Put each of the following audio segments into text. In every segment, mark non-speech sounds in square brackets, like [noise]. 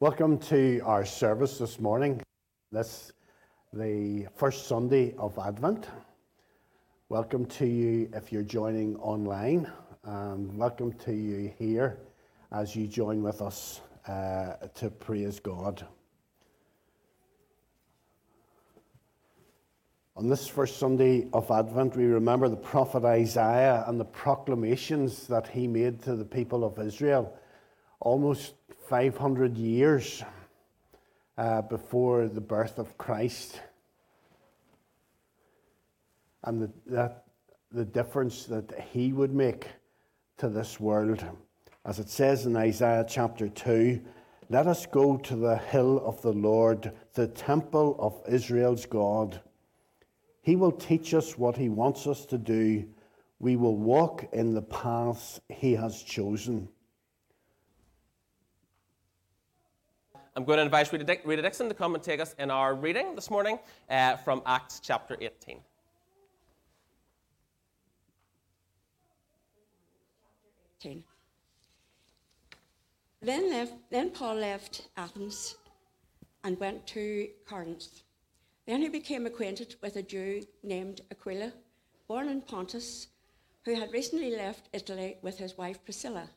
Welcome to our service this morning. This the first Sunday of Advent. Welcome to you if you're joining online, and welcome to you here as you join with us uh, to praise God. On this first Sunday of Advent, we remember the prophet Isaiah and the proclamations that he made to the people of Israel almost 500 years uh, before the birth of Christ. And the, that, the difference that he would make to this world. As it says in Isaiah chapter 2, let us go to the hill of the Lord, the temple of Israel's God. He will teach us what he wants us to do. We will walk in the paths he has chosen. I'm going to invite Rita, Dick, Rita Dixon to come and take us in our reading this morning uh, from Acts chapter 18. Then, left, then Paul left Athens and went to Corinth. Then he became acquainted with a Jew named Aquila, born in Pontus, who had recently left Italy with his wife Priscilla.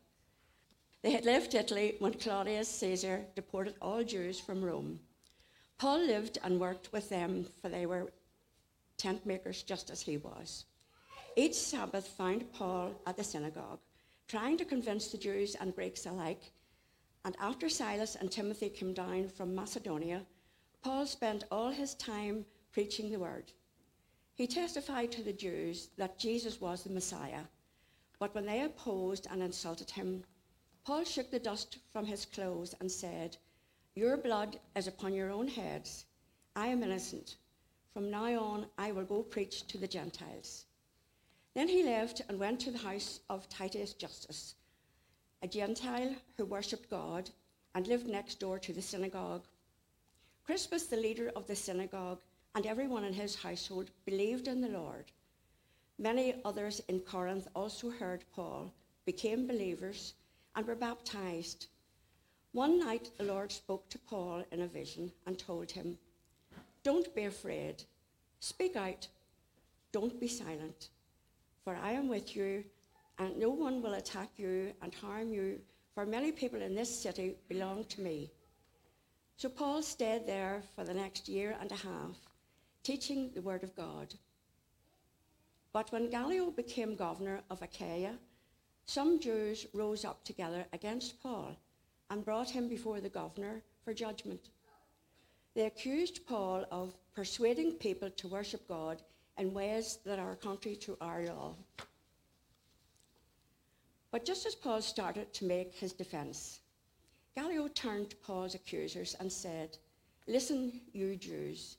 They had left Italy when Claudius Caesar deported all Jews from Rome. Paul lived and worked with them, for they were tent makers just as he was. Each Sabbath found Paul at the synagogue, trying to convince the Jews and Greeks alike. And after Silas and Timothy came down from Macedonia, Paul spent all his time preaching the word. He testified to the Jews that Jesus was the Messiah, but when they opposed and insulted him, Paul shook the dust from his clothes and said, Your blood is upon your own heads. I am innocent. From now on, I will go preach to the Gentiles. Then he left and went to the house of Titus Justus, a Gentile who worshipped God and lived next door to the synagogue. Crispus, the leader of the synagogue, and everyone in his household believed in the Lord. Many others in Corinth also heard Paul, became believers, and were baptized. One night the Lord spoke to Paul in a vision and told him, Don't be afraid. Speak out. Don't be silent. For I am with you, and no one will attack you and harm you, for many people in this city belong to me. So Paul stayed there for the next year and a half, teaching the word of God. But when Gallio became governor of Achaia, some Jews rose up together against Paul and brought him before the governor for judgment. They accused Paul of persuading people to worship God in ways that are contrary to our law. But just as Paul started to make his defense, Gallio turned to Paul's accusers and said, Listen, you Jews,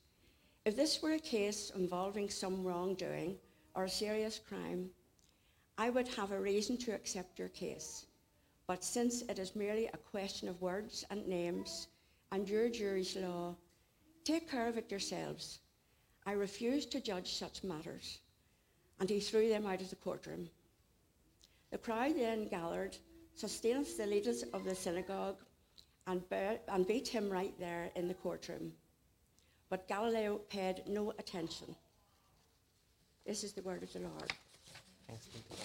if this were a case involving some wrongdoing or a serious crime, I would have a reason to accept your case. But since it is merely a question of words and names and your jury's law, take care of it yourselves. I refuse to judge such matters. And he threw them out of the courtroom. The crowd then gathered, Sosthenes the leaders of the synagogue, and, and beat him right there in the courtroom. But Gallio paid no attention. This is the word of the Lord. Thanks be to God.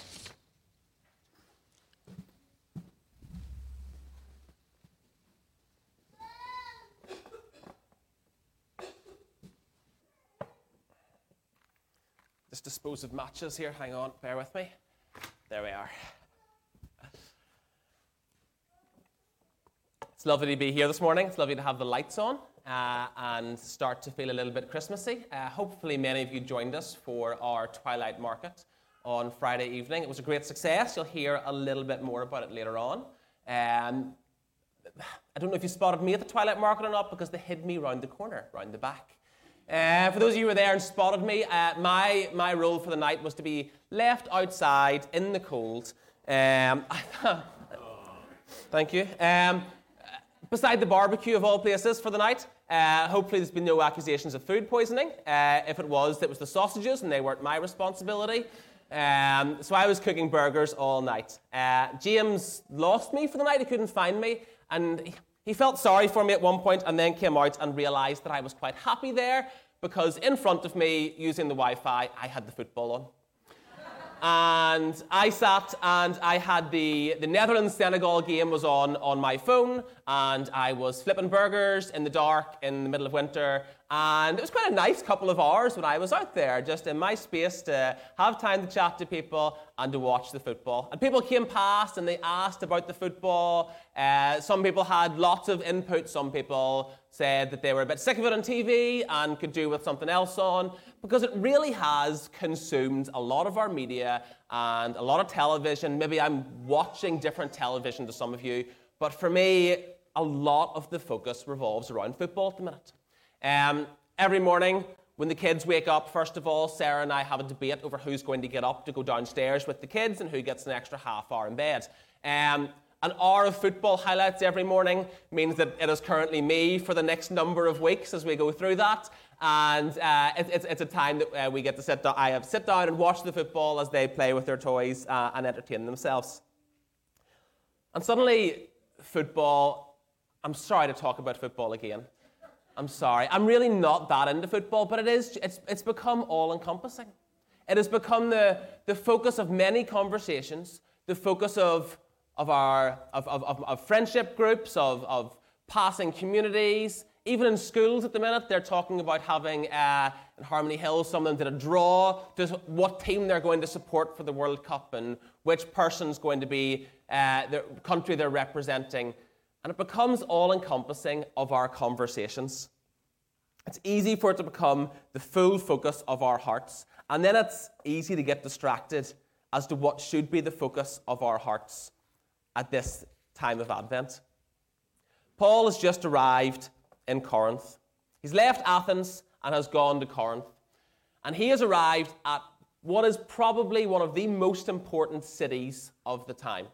Just dispose of matches here. Hang on, bear with me. There we are. It's lovely to be here this morning. It's lovely to have the lights on uh, and start to feel a little bit Christmassy. Uh, hopefully, many of you joined us for our Twilight Market on Friday evening. It was a great success. You'll hear a little bit more about it later on. Um, I don't know if you spotted me at the Twilight Market or not because they hid me round the corner, round the back. Uh, for those of you who were there and spotted me, uh, my, my role for the night was to be left outside in the cold. Um, [laughs] thank you. Um, beside the barbecue of all places for the night. Uh, hopefully, there's been no accusations of food poisoning. Uh, if it was, it was the sausages, and they weren't my responsibility. Um, so I was cooking burgers all night. Uh, James lost me for the night. He couldn't find me, and he, felt sorry for me at one point and then came out and realized that I was quite happy there because in front of me, using the Wi Fi, I had the football on and I sat and I had the, the Netherlands Senegal game was on on my phone, and I was flipping burgers in the dark in the middle of winter, and it was quite a nice couple of hours when I was out there, just in my space to have time to chat to people and to watch the football. And people came past and they asked about the football. Uh, some people had lots of input. Some people said that they were a bit sick of it on TV and could do with something else on, because it really has consumed a lot of our media and a lot of television. Maybe I'm watching different television to some of you, but for me, a lot of the focus revolves around football at the minute. Um, every morning, when the kids wake up, first of all, Sarah and I have a debate over who's going to get up to go downstairs with the kids and who gets an extra half hour in bed. Um, an hour of football highlights every morning means that it is currently me for the next number of weeks as we go through that. And uh, it, it's, it's, a time that uh, we get to sit down, I have sit down and watch the football as they play with their toys uh, and entertain themselves. And suddenly, football, I'm sorry to talk about football again. I'm sorry. I'm really not that into football, but it is, it's, it's become all encompassing. It has become the, the focus of many conversations, the focus of, of our of, of, of friendship groups, of, of passing communities. Even in schools at the minute, they're talking about having, uh, in Harmony Hill, some of them did a draw to what team they're going to support for the World Cup and which person's going to be uh, the country they're representing and it becomes all encompassing of our conversations. It's easy for it to become the full focus of our hearts, and then it's easy to get distracted as to what should be the focus of our hearts at this time of Advent. Paul has just arrived in Corinth. He's left Athens and has gone to Corinth. And he has arrived at what is probably one of the most important cities of the time.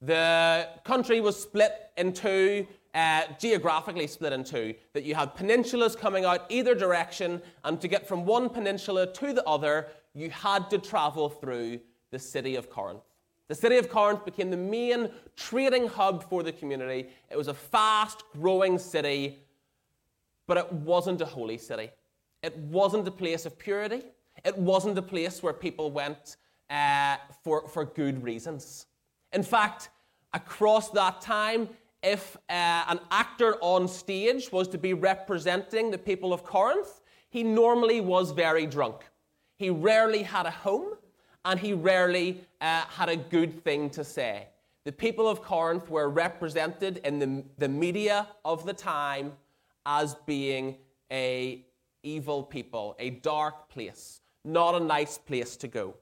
The country was split in two, uh, geographically split in two, that you had peninsulas coming out either direction, and to get from one peninsula to the other, you had to travel through the city of Corinth. The city of Corinth became the main trading hub for the community. It was a fast growing city, but it wasn't a holy city. It wasn't a place of purity. It wasn't a place where people went uh, for, for good reasons. In fact, across that time, if uh, an actor on stage was to be representing the people of Corinth, he normally was very drunk. He rarely had a home, and he rarely uh, had a good thing to say. The people of Corinth were represented in the, the media of the time as being a evil people, a dark place, not a nice place to go.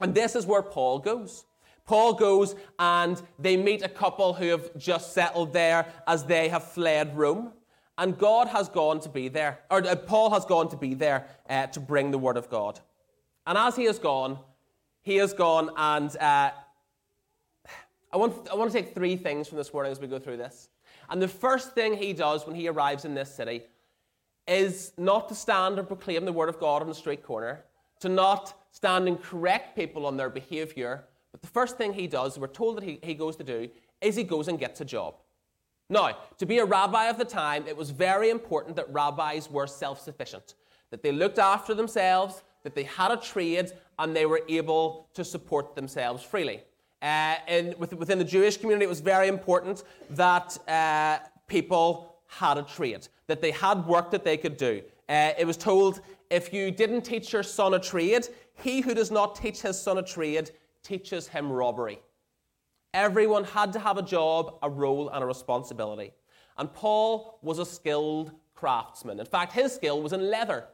And this is where Paul goes. Paul goes and they meet a couple who have just settled there as they have fled Rome. And God has gone to be there, or uh, Paul has gone to be there uh, to bring the word of God. And as he has gone, he has gone and uh, I, want, I want to take three things from this morning as we go through this. And the first thing he does when he arrives in this city is not to stand and proclaim the word of God on the street corner, to not stand and correct people on their behavior, but the first thing he does, we're told that he, he goes to do, is he goes and gets a job. Now, to be a rabbi of the time, it was very important that rabbis were self sufficient, that they looked after themselves, that they had a trade, and they were able to support themselves freely. Uh, and within the Jewish community, it was very important that uh, people had a trade, that they had work that they could do. Uh, it was told if you didn't teach your son a trade, he who does not teach his son a trade teaches him robbery. Everyone had to have a job, a role, and a responsibility. And Paul was a skilled craftsman. In fact, his skill was in leather.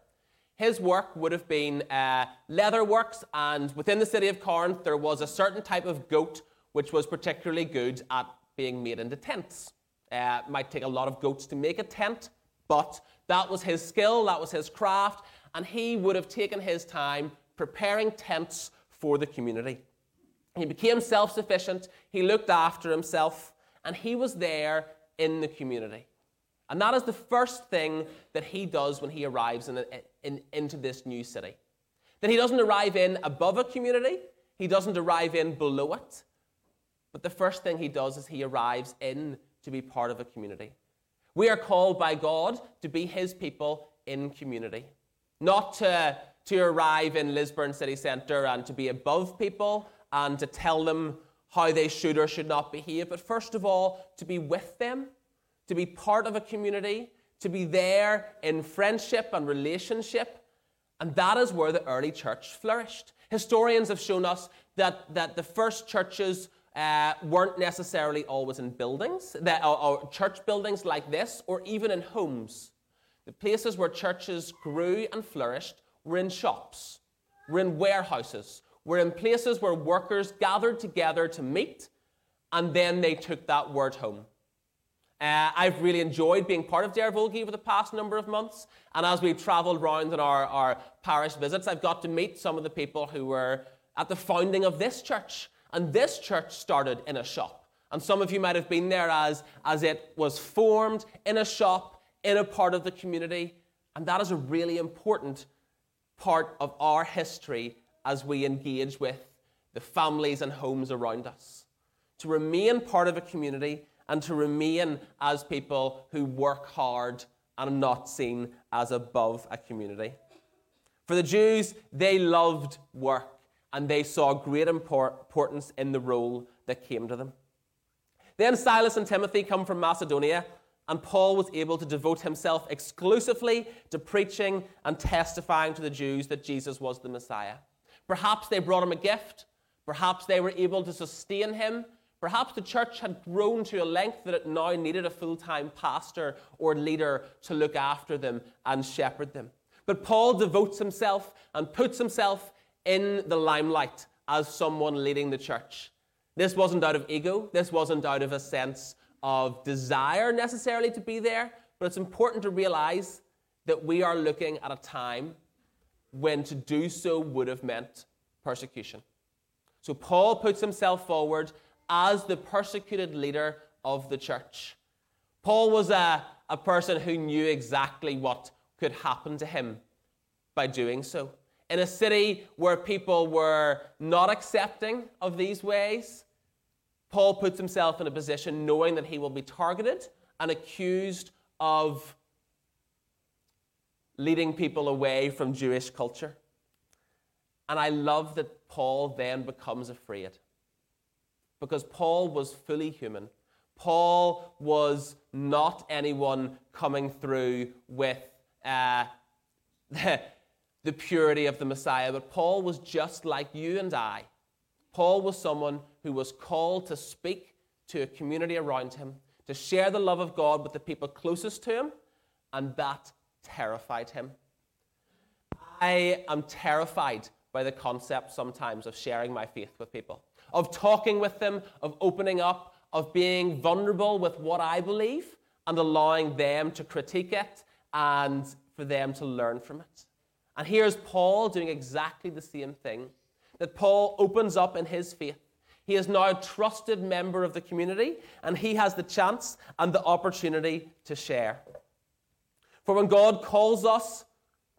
His work would have been uh, leather works, and within the city of Corinth, there was a certain type of goat which was particularly good at being made into tents. Uh, it might take a lot of goats to make a tent, but that was his skill, that was his craft, and he would have taken his time preparing tents for the community. He became self sufficient, he looked after himself, and he was there in the community. And that is the first thing that he does when he arrives in, in, into this new city. That he doesn't arrive in above a community, he doesn't arrive in below it. But the first thing he does is he arrives in to be part of a community. We are called by God to be His people in community, not to, to arrive in Lisburn city centre and to be above people and to tell them how they should or should not behave, but first of all, to be with them, to be part of a community, to be there in friendship and relationship. And that is where the early church flourished. Historians have shown us that, that the first churches uh, weren't necessarily always in buildings, that, or, or church buildings like this, or even in homes. The places where churches grew and flourished were in shops, were in warehouses, were in places where workers gathered together to meet, and then they took that word home. Uh, I've really enjoyed being part of Derryvolgie over the past number of months, and as we've travelled around on our, our parish visits, I've got to meet some of the people who were at the founding of this church and this church started in a shop. And some of you might have been there as, as it was formed in a shop, in a part of the community. And that is a really important part of our history as we engage with the families and homes around us. To remain part of a community and to remain as people who work hard and are not seen as above a community. For the Jews, they loved work and they saw great importance in the role that came to them. Then Silas and Timothy come from Macedonia, and Paul was able to devote himself exclusively to preaching and testifying to the Jews that Jesus was the Messiah. Perhaps they brought him a gift, perhaps they were able to sustain him. Perhaps the church had grown to a length that it now needed a full time pastor or leader to look after them and shepherd them. But Paul devotes himself and puts himself in the limelight as someone leading the church. This wasn't out of ego, this wasn't out of a sense of desire necessarily to be there, but it's important to realize that we are looking at a time when to do so would have meant persecution. So Paul puts himself forward as the persecuted leader of the church. Paul was a, a person who knew exactly what could happen to him by doing so in a city where people were not accepting of these ways, Paul puts himself in a position knowing that he will be targeted and accused of leading people away from Jewish culture. And I love that Paul then becomes afraid because Paul was fully human. Paul was not anyone coming through with uh, [laughs] the purity of the Messiah. But Paul was just like you and I. Paul was someone who was called to speak to a community around him, to share the love of God with the people closest to him, and that terrified him. I am terrified by the concept sometimes of sharing my faith with people, of talking with them, of opening up, of being vulnerable with what I believe, and allowing them to critique it and for them to learn from it. And here's Paul doing exactly the same thing that Paul opens up in his faith. He is now a trusted member of the community, and he has the chance and the opportunity to share. For when God calls us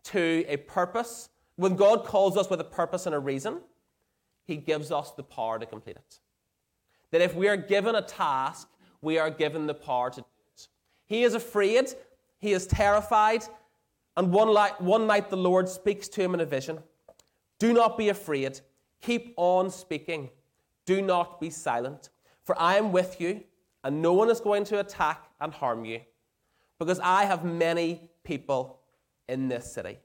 to a purpose, when God calls us with a purpose and a reason, he gives us the power to complete it. That if we are given a task, we are given the power to do it. He is afraid, he is terrified, and one, light, one night the Lord speaks to him in a vision Do not be afraid. Keep on speaking. Do not be silent. For I am with you, and no one is going to attack and harm you, because I have many people in this city.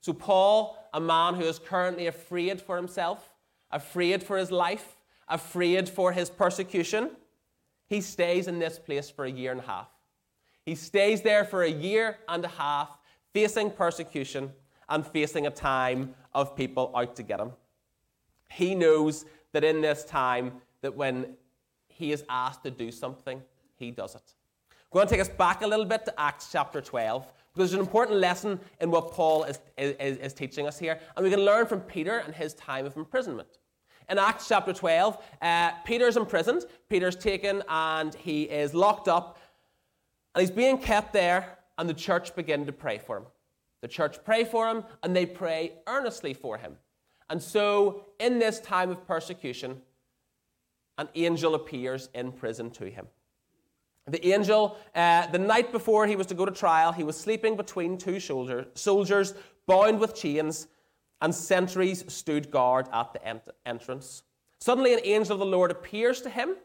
So, Paul, a man who is currently afraid for himself, afraid for his life, afraid for his persecution, he stays in this place for a year and a half. He stays there for a year and a half facing persecution and facing a time of people out to get him. He knows that in this time, that when he is asked to do something, he does it. I'm going to take us back a little bit to Acts chapter 12, because there's an important lesson in what Paul is, is, is teaching us here, and we can learn from Peter and his time of imprisonment. In Acts chapter 12, uh, Peter's imprisoned. Peter's taken and he is locked up, and he's being kept there and the church begin to pray for him. The church pray for him, and they pray earnestly for him. And so, in this time of persecution, an angel appears in prison to him. The angel, uh, the night before he was to go to trial, he was sleeping between two soldier, soldiers bound with chains, and sentries stood guard at the ent- entrance. Suddenly, an angel of the Lord appears to him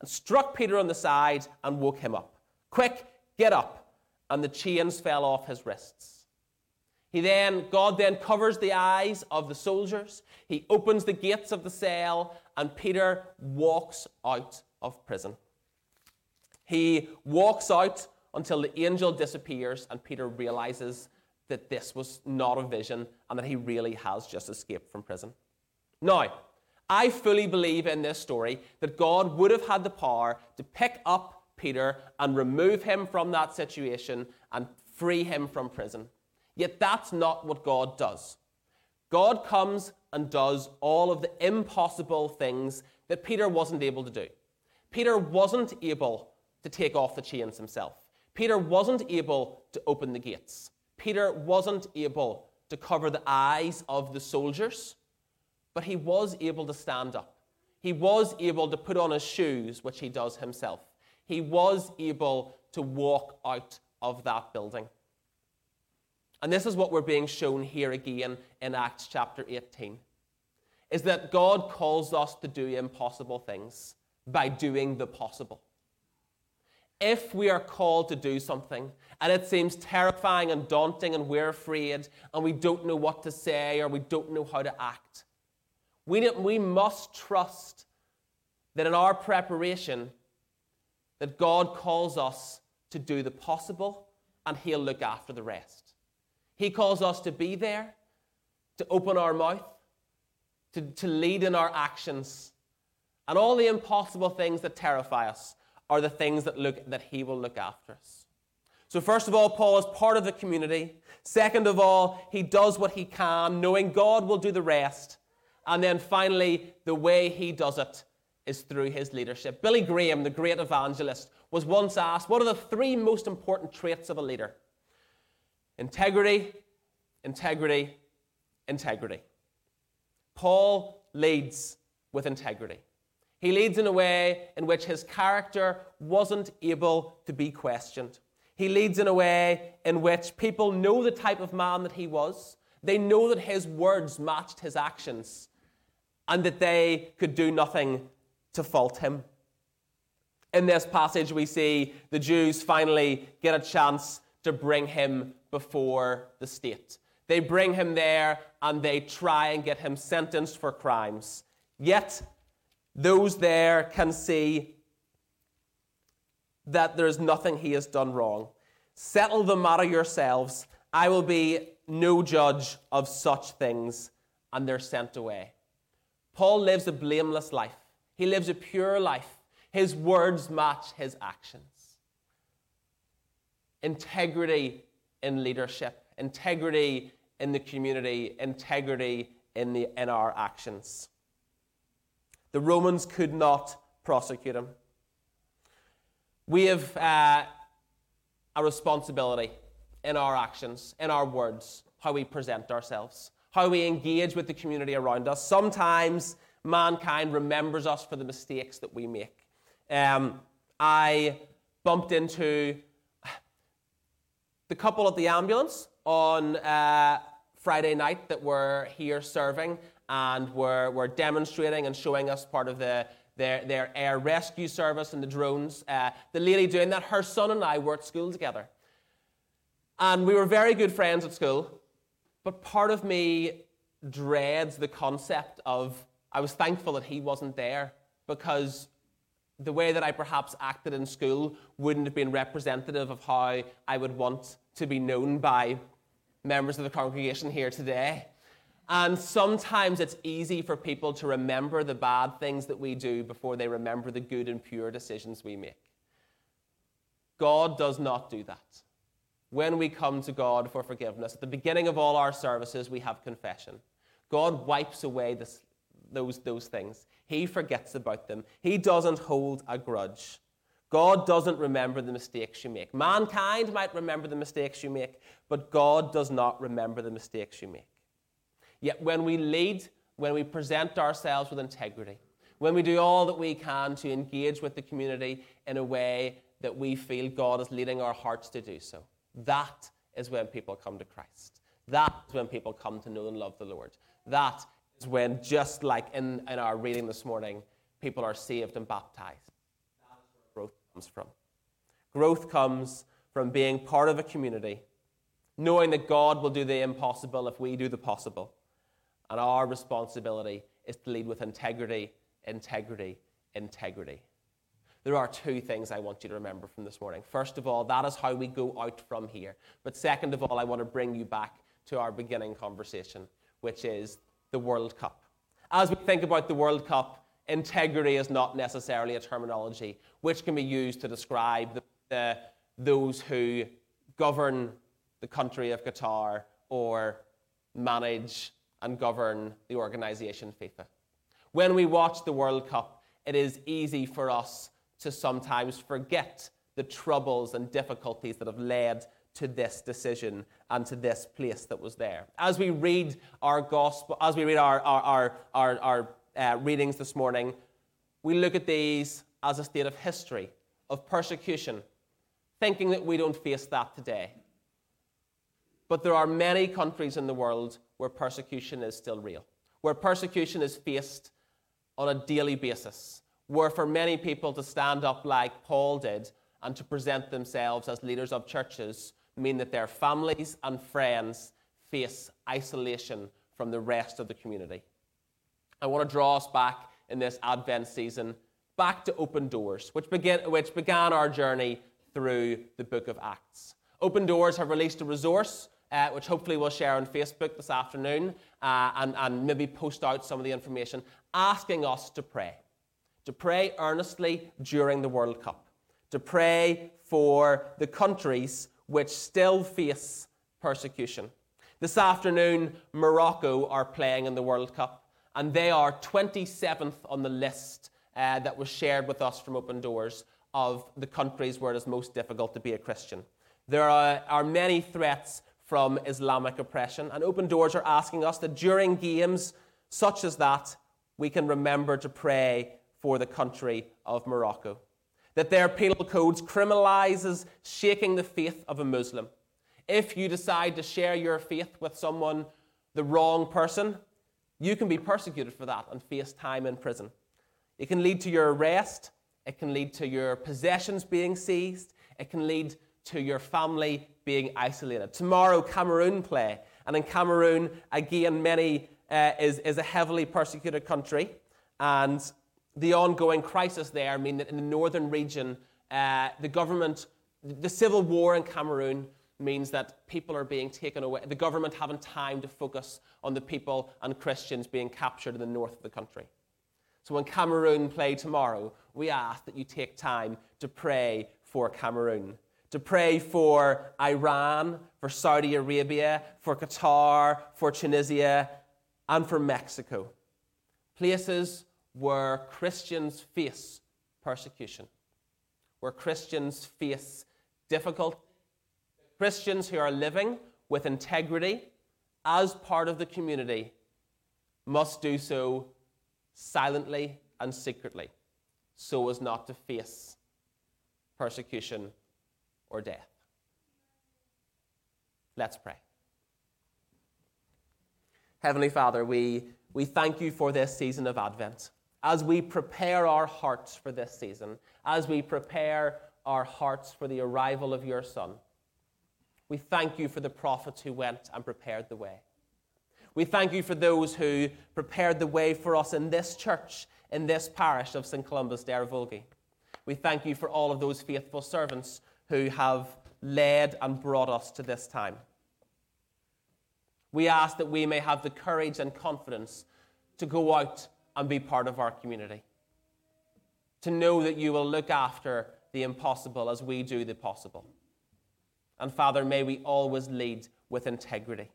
and struck Peter on the side and woke him up. Quick, get up! And the chains fell off his wrists. He then, God then covers the eyes of the soldiers. He opens the gates of the cell, and Peter walks out of prison. He walks out until the angel disappears, and Peter realizes that this was not a vision and that he really has just escaped from prison. Now, I fully believe in this story that God would have had the power to pick up Peter and remove him from that situation and free him from prison. Yet that's not what God does. God comes and does all of the impossible things that Peter wasn't able to do. Peter wasn't able to take off the chains himself. Peter wasn't able to open the gates. Peter wasn't able to cover the eyes of the soldiers, but he was able to stand up. He was able to put on his shoes, which he does himself. He was able to walk out of that building. And this is what we're being shown here again in Acts chapter 18 is that God calls us to do impossible things by doing the possible if we are called to do something and it seems terrifying and daunting and we're afraid and we don't know what to say or we don't know how to act, we, we must trust that in our preparation that God calls us to do the possible and he'll look after the rest. He calls us to be there, to open our mouth, to, to lead in our actions, and all the impossible things that terrify us are the things that, look, that he will look after us. So, first of all, Paul is part of the community. Second of all, he does what he can, knowing God will do the rest. And then finally, the way he does it is through his leadership. Billy Graham, the great evangelist, was once asked, What are the three most important traits of a leader? Integrity, integrity, integrity. Paul leads with integrity. He leads in a way in which his character wasn't able to be questioned. He leads in a way in which people know the type of man that he was. They know that his words matched his actions and that they could do nothing to fault him. In this passage, we see the Jews finally get a chance to bring him before the state. They bring him there and they try and get him sentenced for crimes. Yet, those there can see that there is nothing he has done wrong. Settle the matter yourselves. I will be no judge of such things. And they're sent away. Paul lives a blameless life, he lives a pure life. His words match his actions. Integrity in leadership, integrity in the community, integrity in, the, in our actions. The Romans could not prosecute him. We have uh, a responsibility in our actions, in our words, how we present ourselves, how we engage with the community around us. Sometimes mankind remembers us for the mistakes that we make. Um, I bumped into the couple at the ambulance on uh, Friday night that were here serving, and were, were demonstrating and showing us part of the, their, their air rescue service and the drones. Uh, the lady doing that, her son and I were at school together. And we were very good friends at school, but part of me dreads the concept of I was thankful that he wasn't there because the way that I perhaps acted in school wouldn't have been representative of how I would want to be known by members of the congregation here today. And sometimes it's easy for people to remember the bad things that we do before they remember the good and pure decisions we make. God does not do that. When we come to God for forgiveness, at the beginning of all our services, we have confession. God wipes away this, those, those things, He forgets about them, He doesn't hold a grudge. God doesn't remember the mistakes you make. Mankind might remember the mistakes you make, but God does not remember the mistakes you make. Yet when we lead, when we present ourselves with integrity, when we do all that we can to engage with the community in a way that we feel God is leading our hearts to do so. That is when people come to Christ. That is when people come to know and love the Lord. That is when, just like in, in our reading this morning, people are saved and baptized. That is where growth comes from. Growth comes from being part of a community, knowing that God will do the impossible if we do the possible. And our responsibility is to lead with integrity, integrity, integrity. There are two things I want you to remember from this morning. First of all, that is how we go out from here. But second of all, I want to bring you back to our beginning conversation, which is the World Cup. As we think about the World Cup, integrity is not necessarily a terminology which can be used to describe the, the, those who govern the country of Qatar or manage and govern the organization FIFA. When we watch the World Cup, it is easy for us to sometimes forget the troubles and difficulties that have led to this decision and to this place that was there. As we read our gospel, as we read our, our, our, our uh, readings this morning, we look at these as a state of history, of persecution, thinking that we don't face that today. But there are many countries in the world where persecution is still real, where persecution is faced on a daily basis, where for many people to stand up like Paul did and to present themselves as leaders of churches mean that their families and friends face isolation from the rest of the community. I want to draw us back in this Advent season back to Open Doors, which, begin, which began our journey through the book of Acts. Open Doors have released a resource uh, which hopefully we'll share on Facebook this afternoon uh, and, and maybe post out some of the information, asking us to pray. To pray earnestly during the World Cup. To pray for the countries which still face persecution. This afternoon, Morocco are playing in the World Cup, and they are 27th on the list uh, that was shared with us from Open Doors of the countries where it is most difficult to be a Christian. There are, are many threats from Islamic oppression, and Open Doors are asking us that during games such as that, we can remember to pray for the country of Morocco that their penal codes criminalizes shaking the faith of a Muslim. If you decide to share your faith with someone, the wrong person, you can be persecuted for that and face time in prison. It can lead to your arrest, it can lead to your possessions being seized, it can lead to your family being isolated. Tomorrow, Cameroon play, and in Cameroon, again, many uh, is, is a heavily persecuted country, and the ongoing crisis there mean that in the northern region, uh, the government, the civil war in Cameroon means that people are being taken away. The government having time to focus on the people and Christians being captured in the north of the country. So when Cameroon play tomorrow, we ask that you take time to pray for Cameroon, to pray for Iran, for Saudi Arabia, for Qatar, for Tunisia, and for Mexico. Places where Christians face persecution, where Christians face difficulty, Christians who are living with integrity as part of the community must do so silently and secretly so as not to face persecution or death. Let's pray. Heavenly Father, we, we thank you for this season of Advent as we prepare our hearts for this season, as we prepare our hearts for the arrival of your Son, we thank you for the prophets who went and prepared the way. We thank you for those who prepared the way for us in this church, in this parish of St. Columba's Derryvolgie. We thank you for all of those faithful servants who have led and brought us to this time. We ask that we may have the courage and confidence to go out and be part of our community. To know that you will look after the impossible as we do the possible. And Father, may we always lead with integrity,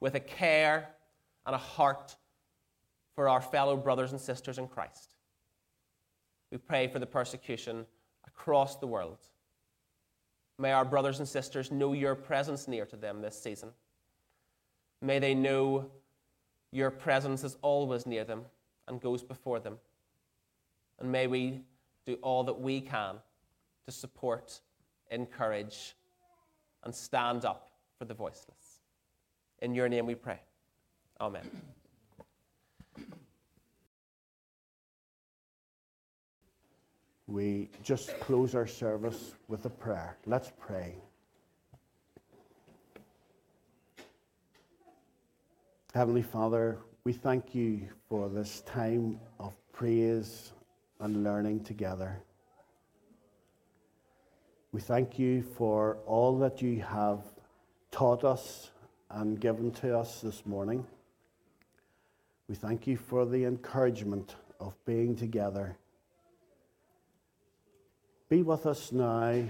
with a care and a heart for our fellow brothers and sisters in Christ. We pray for the persecution across the world. May our brothers and sisters know your presence near to them this season. May they know your presence is always near them and goes before them. And may we do all that we can to support, encourage, and stand up for the voiceless. In your name we pray. Amen. We just close our service with a prayer. Let's pray. Heavenly Father, we thank you for this time of praise and learning together. We thank you for all that you have taught us and given to us this morning. We thank you for the encouragement of being together. Be with us now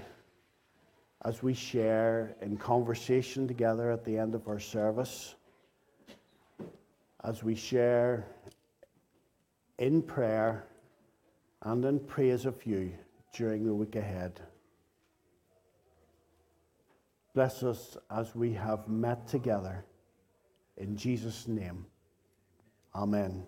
as we share in conversation together at the end of our service, as we share in prayer and in praise of you during the week ahead. Bless us as we have met together. In Jesus' name, amen.